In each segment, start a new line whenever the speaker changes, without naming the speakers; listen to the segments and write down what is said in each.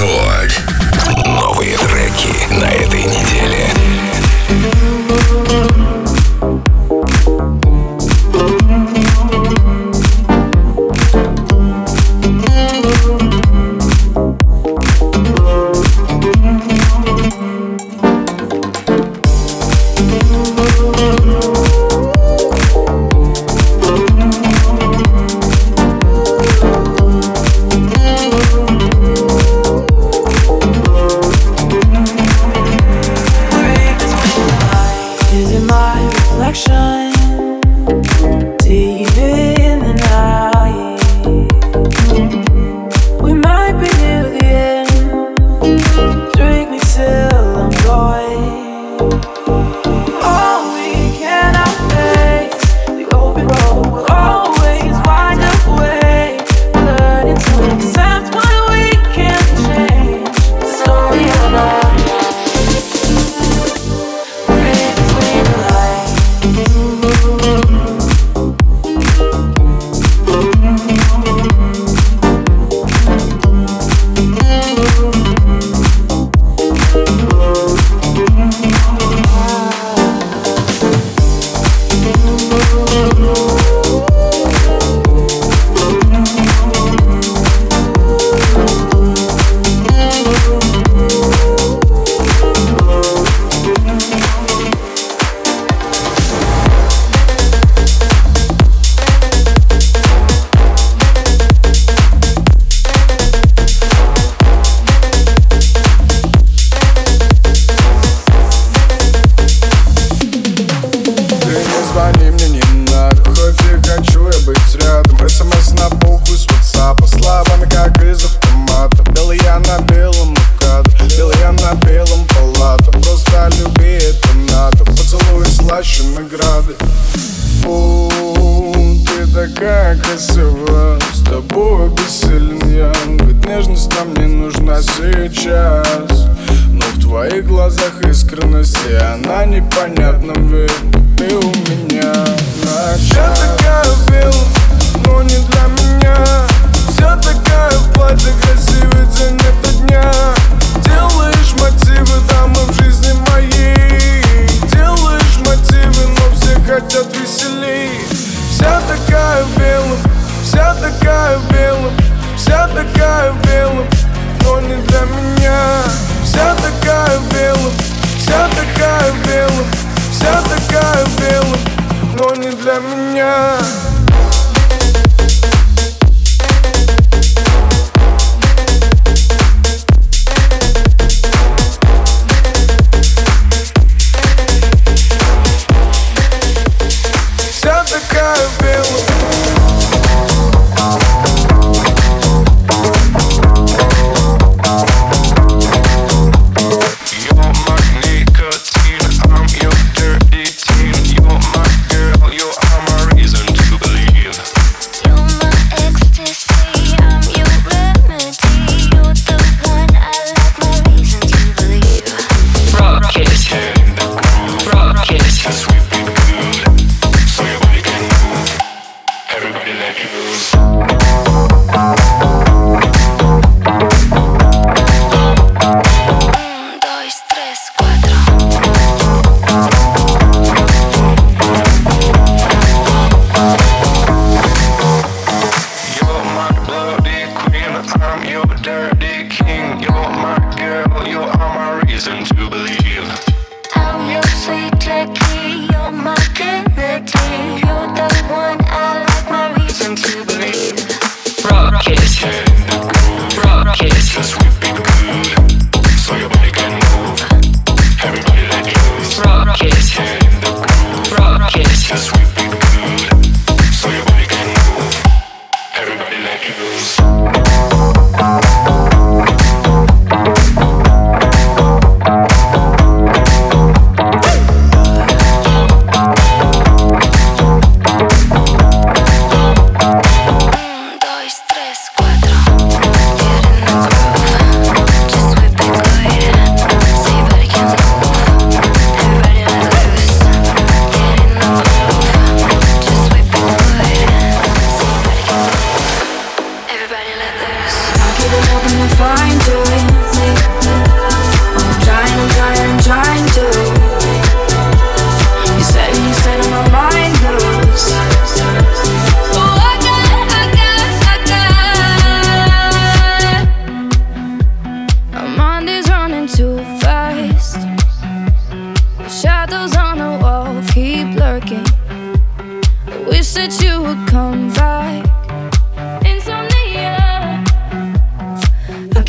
Record. action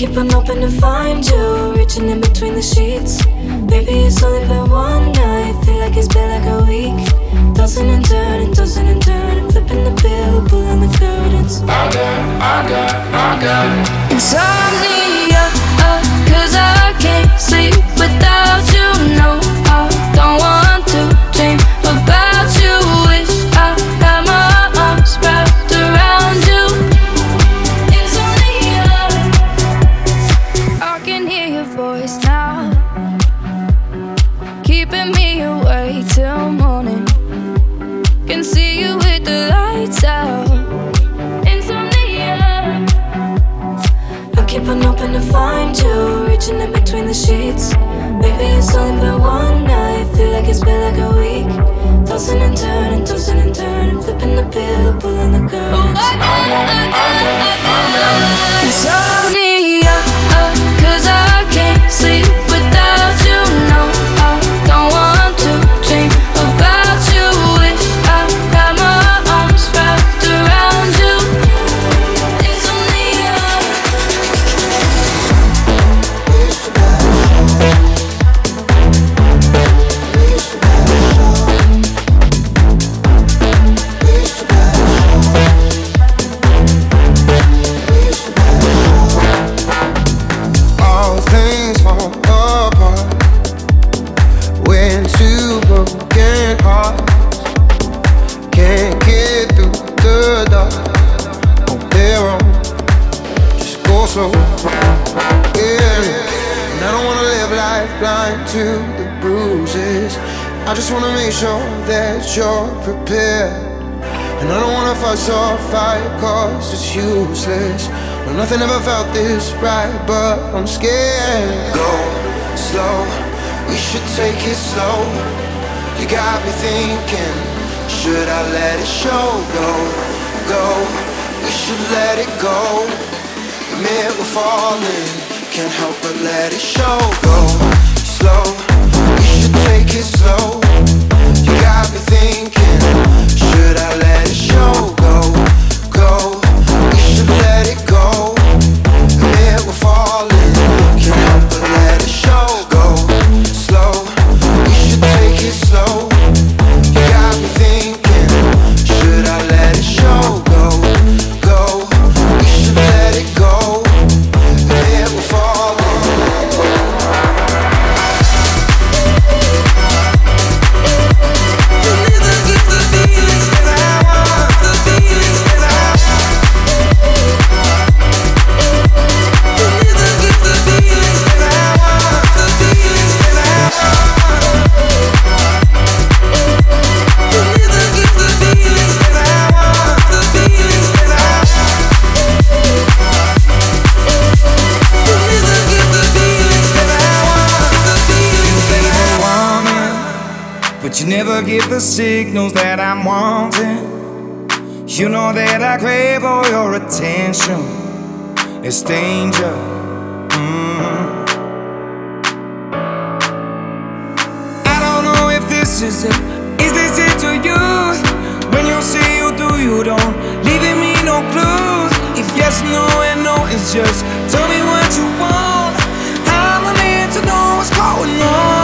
keep on hoping to find you, reaching in between the sheets. Maybe it's only been one night, feel like it's been like a week. Tossing and turning, tossing and turning, flipping the pillow, pulling the curtains.
I got, I got, I got
insomnia, uh, cause I can't sleep without you. No, I don't want your now, keeping me awake till morning. Can see you with the lights out. Insomnia, I keep on hoping to find you, reaching in between the sheets. Maybe it's only been one night, feel like it's been like a week. Tossing and turning, tossing and turning, flipping the pillow, pulling the curtains. Oh, Insomnia,
yeah. And I don't wanna live life blind to the bruises. I just wanna make sure that you're prepared. And I don't wanna fuss or fight cause it's useless No, nothing ever felt this right, but I'm scared Go slow, we should take it slow You got me thinking, should I let it show? Go, go, we should let it go Admit we're falling, can't help but let it show. Go. Slow, we should take it slow
signals that I'm wanting. You know that I crave all your attention. It's danger. Mm. I don't know if this is it. Is this it to you? When you say you do, you don't. Leaving me no clues. If yes, no, and no, it's just tell me what you want. I'm the man to know what's going on.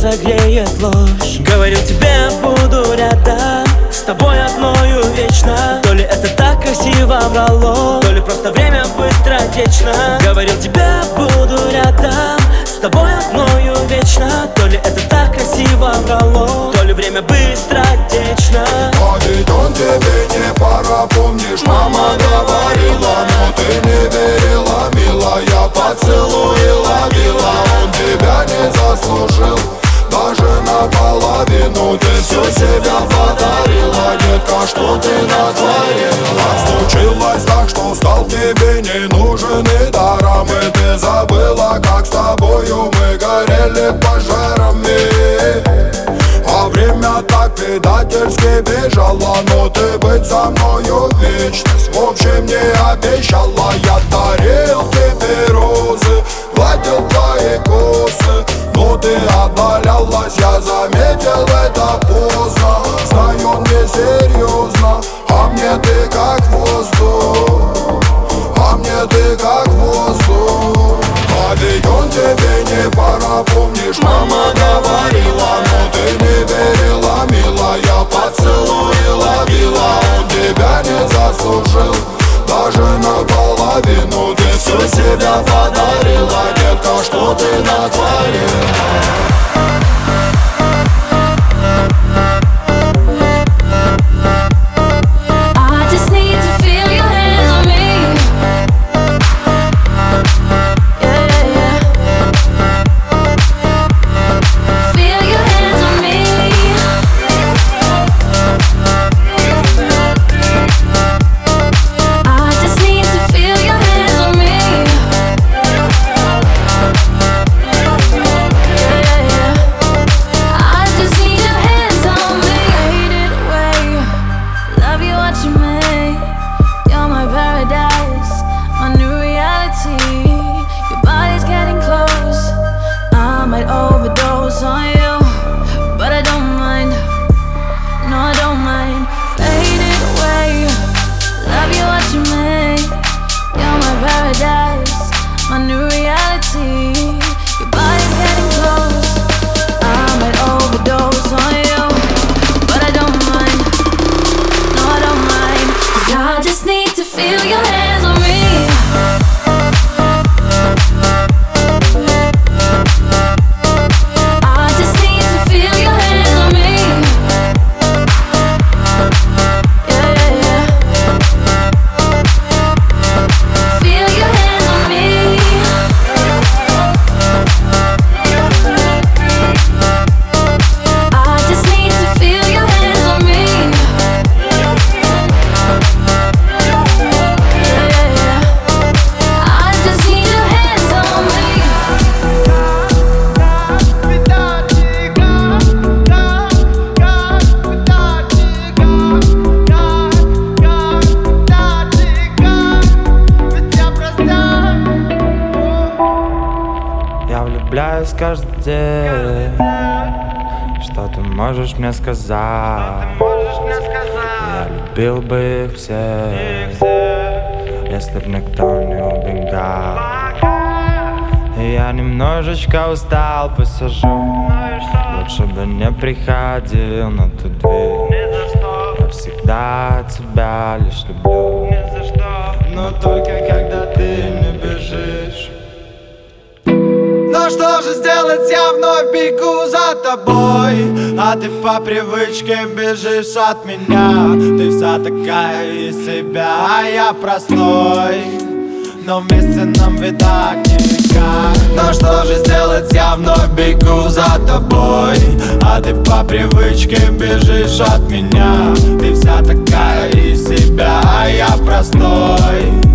Согреет ложь. Говорю тебе, буду рядом С тобой одною вечно. То ли это так красиво врало То ли просто время быстро течно Говорил тебе, буду рядом С тобой одною вечно. То ли это так красиво врало То ли время быстро течно
А он тебе не пора, помнишь, мама говорила Но ты не верила, милая, поцелуй заслужил, даже наполовину Ты все себя подарила, детка, что ты натворила? Случилось так, что стал тебе не нужен и даром. И ты забыла, как с тобою мы горели пожарами. А время так предательски бежало Но ты быть со мною вечность В общем не обещала. Я дарил тебе розы Гладил твои косы ты отдалялась Я заметил это поздно. Знаю не серьезно А мне ты как воздух А мне ты как воздух. А ведь он тебе не пора Помнишь, мама говорила Но ты не верила, милая Поцелуй ловила. Он тебя не заслужил даже наполовину Ты все себя подарила, детка, что ты натворила
сказать? Я любил бы их всех Если б никто не убегал. Я немножечко устал, посажу Лучше бы не приходил на ту дверь. Я всегда тебя лишь люблю. Но только когда ты не бежишь
Но что же сделать, я вновь бегу за тобой. А ты по привычке бежишь от меня. Ты вся такая из себя, а я простой. Но вместе нам так никак Но что же сделать, я вновь бегу за тобой. А ты по привычке бежишь от меня. Ты вся такая из себя, а я простой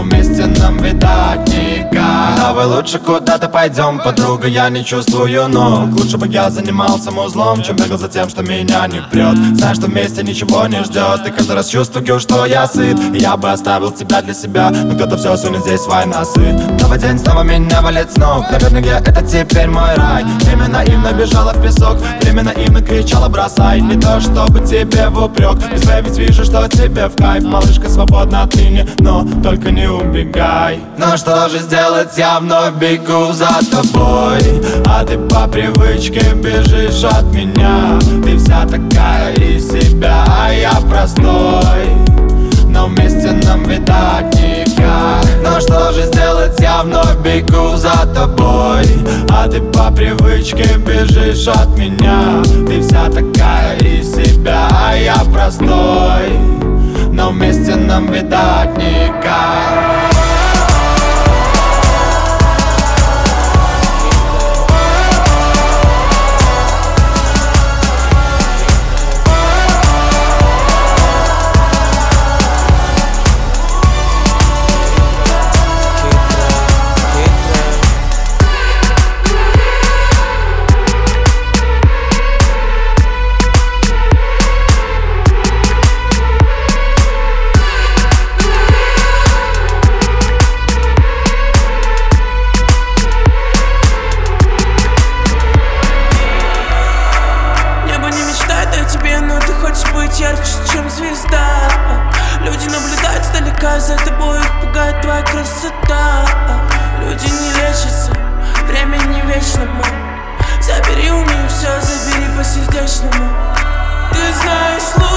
вместе нам видать никак Давай лучше куда-то пойдем, подруга, я не чувствую ног. Лучше бы я занимался музлом, чем бегал за тем, что меня не прет. Знаешь, что вместе ничего не ждет. И каждый раз чувствую, что я сыт. Я бы оставил тебя для себя. Но кто-то все сунет здесь свои носы Новый день снова меня валит с ног. Наверное, это теперь мой рай? Время наивно бежала в песок. Время наивно кричала бросай. Не то, чтобы тебе в упрек. Без ведь вижу, что тебе в кайф. Малышка свободна отныне, но только не убегай. Ну что же сделать, я вновь бегу за тобой. А ты по привычке бежишь от меня. Ты вся такая из себя, а я простой. Но вместе нам видать никак. Но что же сделать, я вновь бегу за тобой. А ты по привычке бежишь от меня. Ты вся такая из себя, а я простой Но вместе нам видать никак
за тобой, их пугает твоя красота. Люди не лечатся, время не вечно, мам Забери у них все, забери по-сердечному Ты знаешь